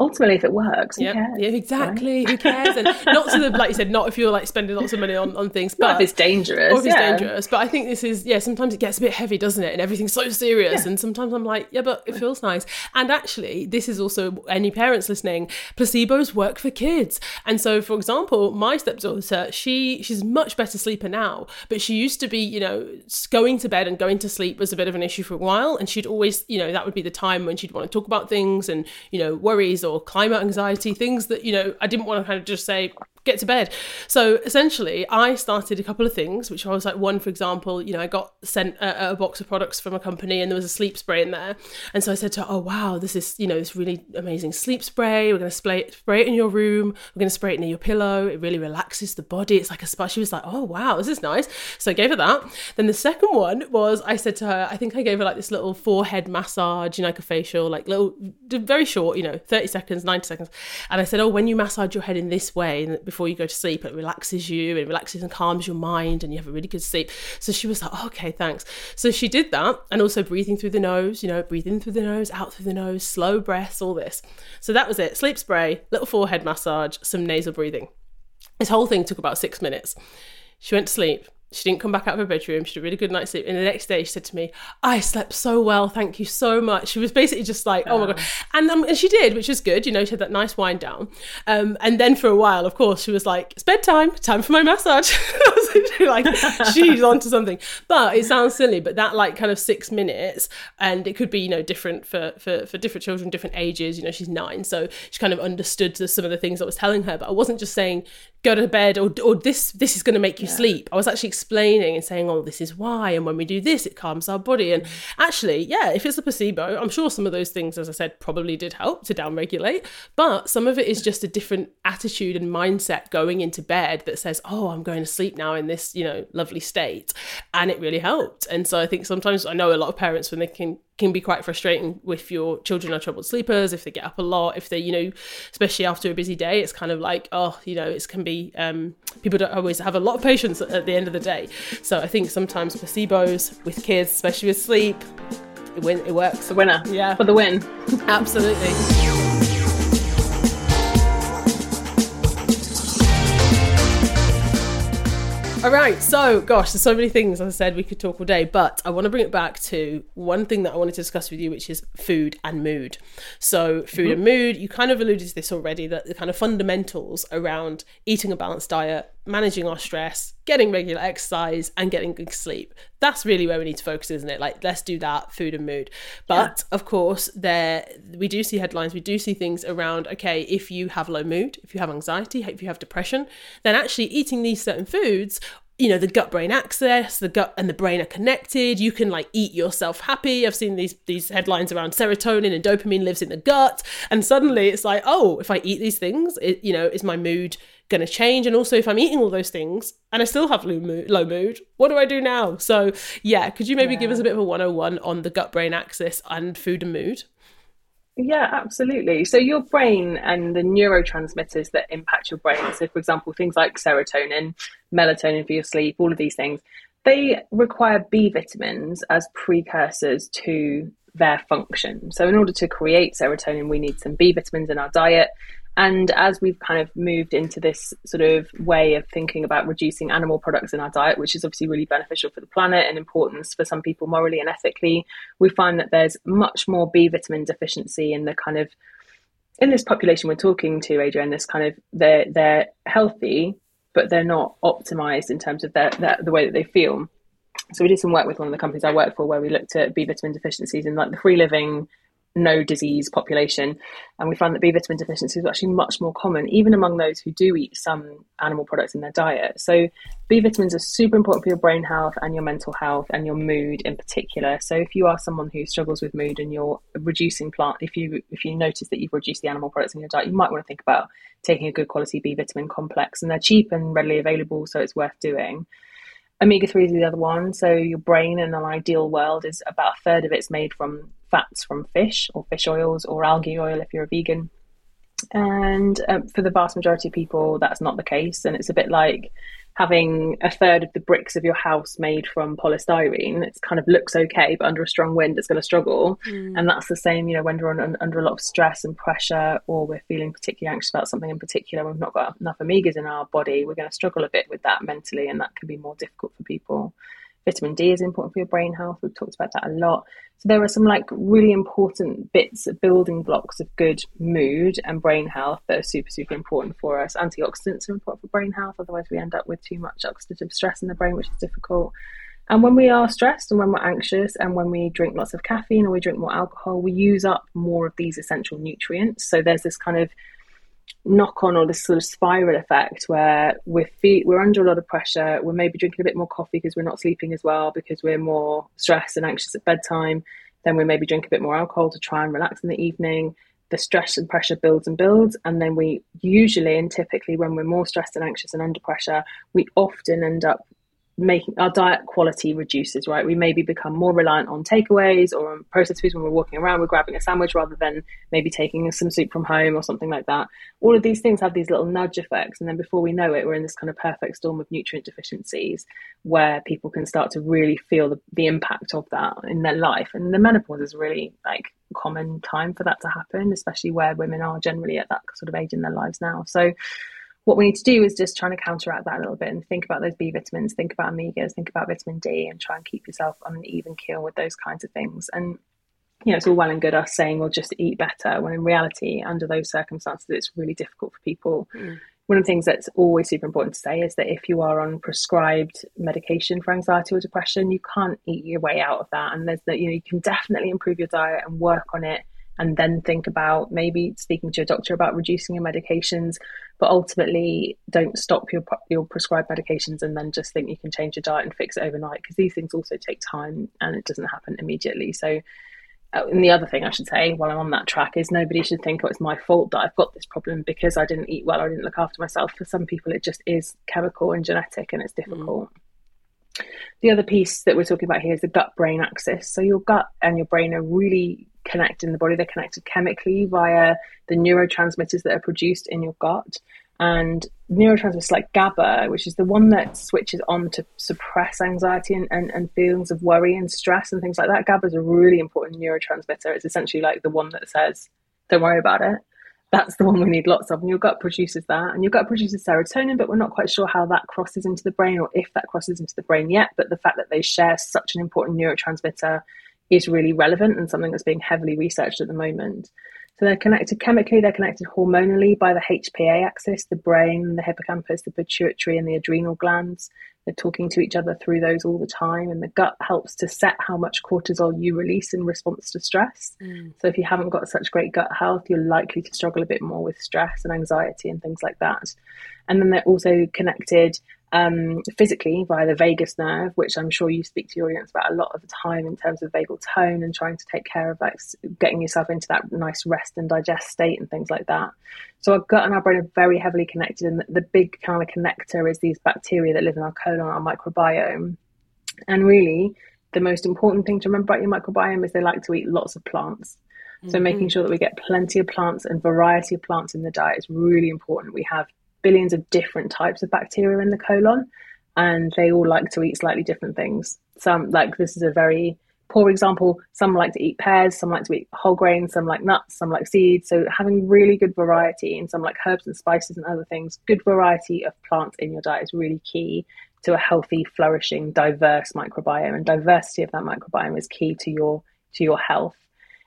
ultimately, if it works, yep. yeah, exactly. Right? Who cares? And not to the like you said, not if you're like spending lots of money on, on things, but if it's dangerous. Or if it's dangerous. But I think this is yeah. Sometimes it gets a bit heavy, doesn't it? And everything's so serious. Yeah. And sometimes I'm like, yeah, but it feels nice. And actually, this is also any parents listening. Placebos work for kids. And so, for example, my stepdaughter, she she's much better sleeper now, but she used to be, you know, going to bed and going to sleep was a bit of an issue for a while. And she'd always, you know, that would be the time when she'd want to talk about things and you know worries or climate anxiety, things that, you know, I didn't want to kind of just say, get to bed. So essentially, I started a couple of things, which I was like, one, for example, you know, I got sent a, a, box of products from a company and there was a sleep spray in there. And so I said to her, oh, wow, this is, you know, this really amazing sleep spray. We're going to spray, spray it in your room. We're going to spray it near your pillow. It really relaxes the body. It's like a spa. She was like, oh, wow, this is nice. So I gave her that. Then the second one was I said to her, I think I gave her like this little forehead massage, you know, like a facial, like little, very short, you know, 30 seconds, 90 seconds. And I said, oh, when you massage your head in this way, before you go to sleep. It relaxes you, it relaxes and calms your mind, and you have a really good sleep. So she was like, okay, thanks. So she did that, and also breathing through the nose, you know, breathe in through the nose, out through the nose, slow breaths, all this. So that was it sleep spray, little forehead massage, some nasal breathing. This whole thing took about six minutes. She went to sleep. She didn't come back out of her bedroom. She had a really good night's sleep. And the next day, she said to me, "I slept so well. Thank you so much." She was basically just like, "Oh, my god," and um, and she did, which is good. You know, she had that nice wind down. Um, and then for a while, of course, she was like, "It's bedtime. Time for my massage." Like, she's onto something. But it sounds silly, but that like kind of six minutes, and it could be you know different for for for different children, different ages. You know, she's nine, so she kind of understood the, some of the things I was telling her. But I wasn't just saying go to bed or or this this is going to make you yeah. sleep. I was actually explaining and saying, oh, this is why. And when we do this, it calms our body. And mm. actually, yeah, if it's a placebo, I'm sure some of those things, as I said, probably did help to downregulate. But some of it is just a different attitude and mindset going into bed that says, oh, I'm going to sleep now in this, you know, lovely state. And it really helped. And so I think sometimes I know a lot of parents when they can can be quite frustrating with your children are troubled sleepers if they get up a lot if they you know especially after a busy day it's kind of like oh you know it can be um, people don't always have a lot of patience at the end of the day. So i think sometimes placebos with kids especially with sleep it, win- it works. The winner. Yeah. For the win. Absolutely All right, so gosh, there's so many things, as I said, we could talk all day, but I want to bring it back to one thing that I wanted to discuss with you, which is food and mood. So, food mm-hmm. and mood, you kind of alluded to this already, that the kind of fundamentals around eating a balanced diet, managing our stress, getting regular exercise, and getting good sleep. That's really where we need to focus, isn't it? Like, let's do that, food and mood. But yeah. of course, there we do see headlines, we do see things around, okay, if you have low mood, if you have anxiety, if you have depression, then actually eating these certain foods you know the gut brain axis the gut and the brain are connected. You can like eat yourself happy. I've seen these these headlines around serotonin and dopamine lives in the gut. And suddenly it's like oh if i eat these things it, you know is my mood going to change? And also if i'm eating all those things and i still have low mood, low mood what do i do now? So yeah could you maybe yeah. give us a bit of a 101 on the gut brain axis and food and mood yeah, absolutely. So your brain and the neurotransmitters that impact your brain, so for example, things like serotonin, melatonin for your sleep, all of these things, they require B vitamins as precursors to their function. So in order to create serotonin, we need some B vitamins in our diet. And as we've kind of moved into this sort of way of thinking about reducing animal products in our diet, which is obviously really beneficial for the planet and important for some people morally and ethically, we find that there's much more B vitamin deficiency in the kind of in this population we're talking to, Adrienne, this kind of they're they're healthy, but they're not optimized in terms of their, their the way that they feel. So we did some work with one of the companies I work for where we looked at B vitamin deficiencies in like the free living no disease population. And we found that B vitamin deficiency is actually much more common, even among those who do eat some animal products in their diet. So B vitamins are super important for your brain health and your mental health and your mood in particular. So if you are someone who struggles with mood and you're reducing plant, if you if you notice that you've reduced the animal products in your diet, you might want to think about taking a good quality B vitamin complex. And they're cheap and readily available, so it's worth doing. Omega 3 is the other one. So, your brain in an ideal world is about a third of it's made from fats from fish or fish oils or algae oil if you're a vegan. And um, for the vast majority of people, that's not the case. And it's a bit like having a third of the bricks of your house made from polystyrene. It kind of looks okay, but under a strong wind, it's going to struggle. Mm. And that's the same, you know, when we're on, under a lot of stress and pressure, or we're feeling particularly anxious about something in particular, we've not got enough omegas in our body, we're going to struggle a bit with that mentally, and that can be more difficult for people. Vitamin D is important for your brain health. We've talked about that a lot. So there are some like really important bits of building blocks of good mood and brain health that are super, super important for us. Antioxidants are important for brain health. Otherwise, we end up with too much oxidative stress in the brain, which is difficult. And when we are stressed and when we're anxious and when we drink lots of caffeine or we drink more alcohol, we use up more of these essential nutrients. So there's this kind of knock on or this sort of spiral effect where we're fe- we're under a lot of pressure. We're maybe drinking a bit more coffee because we're not sleeping as well because we're more stressed and anxious at bedtime. Then we maybe drink a bit more alcohol to try and relax in the evening. The stress and pressure builds and builds, and then we usually and typically, when we're more stressed and anxious and under pressure, we often end up making our diet quality reduces, right? We maybe become more reliant on takeaways or on processed foods when we're walking around, we're grabbing a sandwich rather than maybe taking some soup from home or something like that. All of these things have these little nudge effects. And then before we know it, we're in this kind of perfect storm of nutrient deficiencies where people can start to really feel the, the impact of that in their life. And the menopause is really like common time for that to happen, especially where women are generally at that sort of age in their lives now. So what we need to do is just trying to counteract that a little bit and think about those B vitamins, think about omegas, think about vitamin D, and try and keep yourself on an even keel with those kinds of things. And you know, it's all well and good us saying we'll just eat better, when in reality, under those circumstances, it's really difficult for people. Mm. One of the things that's always super important to say is that if you are on prescribed medication for anxiety or depression, you can't eat your way out of that. And there's that, you know, you can definitely improve your diet and work on it and then think about maybe speaking to your doctor about reducing your medications but ultimately don't stop your your prescribed medications and then just think you can change your diet and fix it overnight because these things also take time and it doesn't happen immediately so uh, and the other thing I should say while I'm on that track is nobody should think oh, it's my fault that I've got this problem because I didn't eat well or I didn't look after myself. For some people, it just is chemical and genetic and it's difficult. Mm. The other piece that we're talking about here is the gut brain axis. So, your gut and your brain are really connect in the body. They're connected chemically via the neurotransmitters that are produced in your gut. And neurotransmitters like GABA, which is the one that switches on to suppress anxiety and, and, and feelings of worry and stress and things like that. GABA is a really important neurotransmitter. It's essentially like the one that says, don't worry about it. That's the one we need lots of. And your gut produces that. And your gut produces serotonin, but we're not quite sure how that crosses into the brain or if that crosses into the brain yet. But the fact that they share such an important neurotransmitter is really relevant and something that's being heavily researched at the moment. So they're connected chemically, they're connected hormonally by the HPA axis, the brain, the hippocampus, the pituitary, and the adrenal glands. They're talking to each other through those all the time. And the gut helps to set how much cortisol you release in response to stress. Mm. So if you haven't got such great gut health, you're likely to struggle a bit more with stress and anxiety and things like that. And then they're also connected um, physically via the vagus nerve, which I'm sure you speak to your audience about a lot of the time in terms of vagal tone and trying to take care of like getting yourself into that nice rest and digest state and things like that. So our gut and our brain are very heavily connected, and the big kind of connector is these bacteria that live in our colon, our microbiome. And really, the most important thing to remember about your microbiome is they like to eat lots of plants. So mm-hmm. making sure that we get plenty of plants and variety of plants in the diet is really important. We have billions of different types of bacteria in the colon, and they all like to eat slightly different things. Some, like this is a very poor example, some like to eat pears, some like to eat whole grains, some like nuts, some like seeds. So having really good variety and some like herbs and spices and other things, good variety of plants in your diet is really key to a healthy, flourishing, diverse microbiome. And diversity of that microbiome is key to your to your health.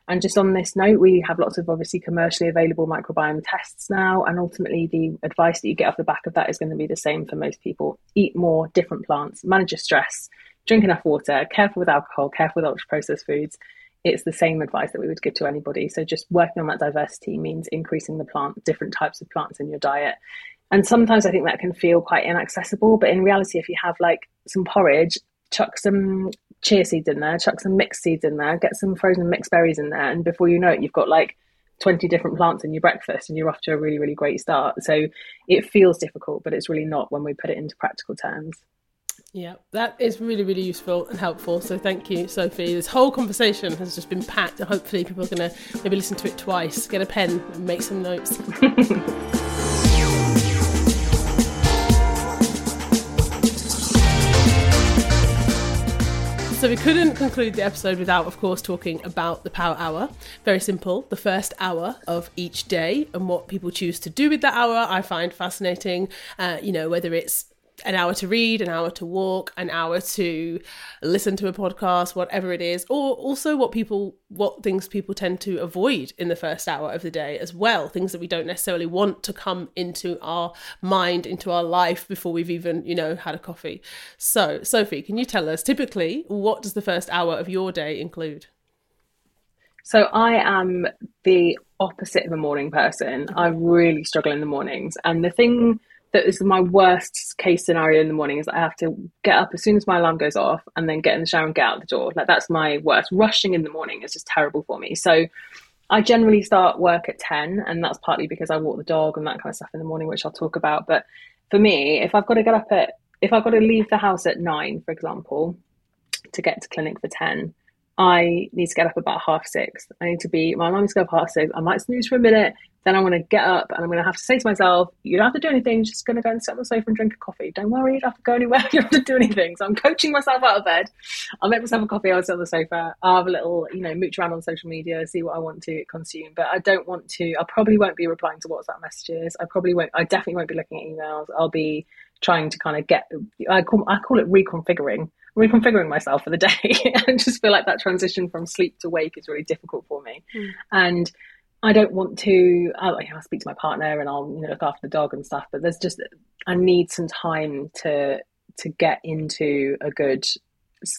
And just on this note, we have lots of obviously commercially available microbiome tests now. And ultimately, the advice that you get off the back of that is going to be the same for most people eat more different plants, manage your stress, drink enough water, careful with alcohol, careful with ultra processed foods. It's the same advice that we would give to anybody. So, just working on that diversity means increasing the plant, different types of plants in your diet. And sometimes I think that can feel quite inaccessible. But in reality, if you have like some porridge, chuck some chia seeds in there, chuck some mixed seeds in there, get some frozen mixed berries in there, and before you know it, you've got like 20 different plants in your breakfast and you're off to a really, really great start. So it feels difficult, but it's really not when we put it into practical terms. Yeah, that is really, really useful and helpful. So thank you, Sophie. This whole conversation has just been packed. Hopefully, people are going to maybe listen to it twice, get a pen, and make some notes. So we couldn't conclude the episode without, of course, talking about the power hour. Very simple. The first hour of each day and what people choose to do with that hour, I find fascinating. Uh, you know, whether it's an hour to read, an hour to walk, an hour to listen to a podcast, whatever it is, or also what people, what things people tend to avoid in the first hour of the day as well, things that we don't necessarily want to come into our mind, into our life before we've even, you know, had a coffee. So, Sophie, can you tell us typically what does the first hour of your day include? So, I am the opposite of a morning person. I really struggle in the mornings, and the thing that is my worst case scenario in the morning is I have to get up as soon as my alarm goes off and then get in the shower and get out the door. Like that's my worst. Rushing in the morning is just terrible for me. So I generally start work at 10 and that's partly because I walk the dog and that kind of stuff in the morning, which I'll talk about. But for me, if I've got to get up at, if I've got to leave the house at nine, for example, to get to clinic for 10, I need to get up about half six. I need to be, my to go up half six. I might snooze for a minute. Then I'm going to get up and I'm going to have to say to myself, you don't have to do anything. You're just going to go and sit on the sofa and drink a coffee. Don't worry, you don't have to go anywhere. You don't have to do anything. So I'm coaching myself out of bed. I'll make myself a coffee. I'll sit on the sofa. I'll have a little, you know, mooch around on social media, see what I want to consume. But I don't want to, I probably won't be replying to WhatsApp messages. I probably won't, I definitely won't be looking at emails. I'll be trying to kind of get, I call, I call it reconfiguring reconfiguring myself for the day. I just feel like that transition from sleep to wake is really difficult for me. Mm. And I don't want to. I'll, I'll, speak to my partner and I'll you know look after the dog and stuff. But there's just I need some time to to get into a good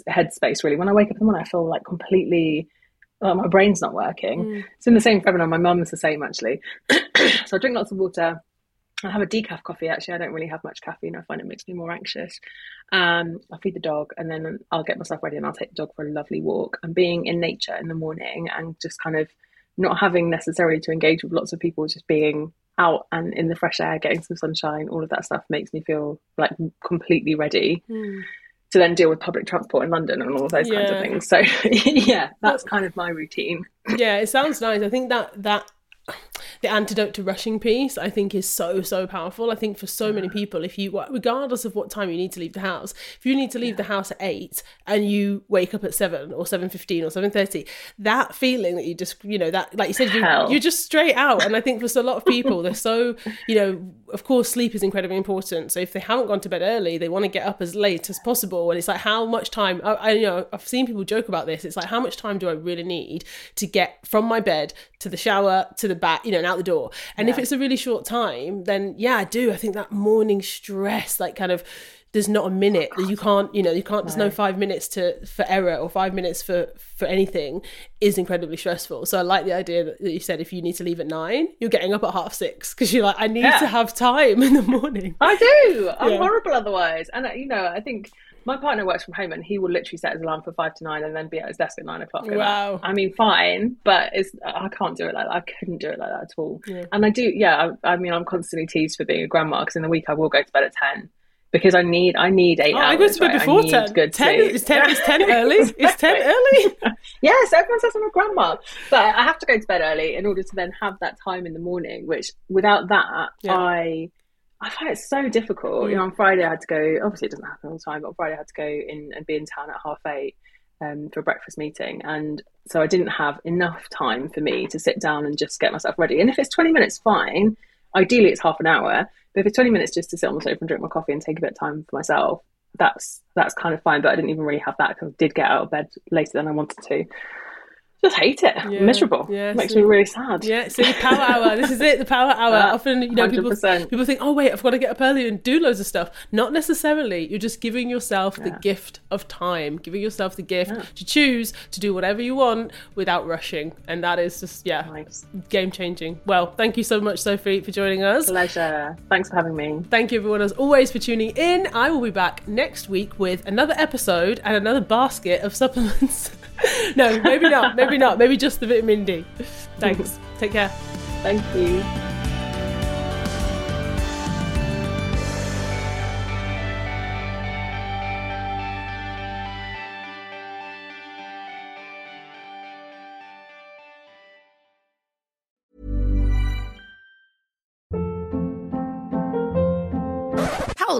headspace. Really, when I wake up in the morning, I feel like completely. Well, my brain's not working. Mm. It's in the same for everyone. My mum's the same actually. so I drink lots of water. I have a decaf coffee. Actually, I don't really have much caffeine. I find it makes me more anxious. Um, I'll feed the dog, and then I'll get myself ready, and I'll take the dog for a lovely walk. And being in nature in the morning, and just kind of not having necessarily to engage with lots of people, just being out and in the fresh air, getting some sunshine, all of that stuff makes me feel like completely ready. Mm. To then deal with public transport in London and all of those yeah. kinds of things. So, yeah, that's kind of my routine. Yeah, it sounds nice. I think that that the antidote to rushing piece i think is so so powerful. I think for so many people if you regardless of what time you need to leave the house if you need to leave the house at 8 and you wake up at 7 or 7.15 or 7.30 that feeling that you just you know that like you said you, you're just straight out. And i think for a lot of people they're so you know of course sleep is incredibly important. So if they haven't gone to bed early they want to get up as late as possible. And it's like how much time I, I you know i've seen people joke about this. It's like how much time do i really need to get from my bed to the shower to the back you know out the door. And yeah. if it's a really short time, then yeah, I do. I think that morning stress, like kind of there's not a minute that you can't you know you can't there's no five minutes to for error or five minutes for for anything is incredibly stressful so i like the idea that, that you said if you need to leave at nine you're getting up at half six because you're like i need yeah. to have time in the morning i do i'm yeah. horrible otherwise and uh, you know i think my partner works from home and he will literally set his alarm for five to nine and then be at his desk at nine o'clock. Wow. I mean, fine, but it's I can't do it like that. I couldn't do it like that at all. Yeah. And I do, yeah. I, I, mean, I'm constantly teased for being a grandma because in the week I will go to bed at ten because I need I need eight oh, hours. I go to bed right? before ten. Good 10 is ten is ten early. Is ten early? yes, everyone says I'm a grandma, but I have to go to bed early in order to then have that time in the morning. Which without that, yeah. I I find it so difficult. Mm. You know, on Friday I had to go. Obviously, it doesn't happen all the time, but on Friday I had to go in and be in town at half eight um, for a breakfast meeting, and so I didn't have enough time for me to sit down and just get myself ready. And if it's twenty minutes, fine. Ideally, it's half an hour. But if it's twenty minutes just to sit on the sofa and drink my coffee and take a bit of time for myself, that's that's kind of fine. But I didn't even really have that because I did get out of bed later than I wanted to just hate it. Yeah, Miserable. Yeah, makes me really sad. Yeah, see, power hour. This is it. The power hour. Uh, Often, you know, people people think, oh wait, I've got to get up early and do loads of stuff. Not necessarily. You're just giving yourself yeah. the gift of time, giving yourself the gift to choose to do whatever you want without rushing, and that is just yeah, nice. game changing. Well, thank you so much, Sophie, for joining us. Pleasure. Thanks for having me. Thank you, everyone, as always, for tuning in. I will be back next week with another episode and another basket of supplements. no, maybe not. Maybe not. Maybe just the vitamin D. Thanks. Take care. Thank you.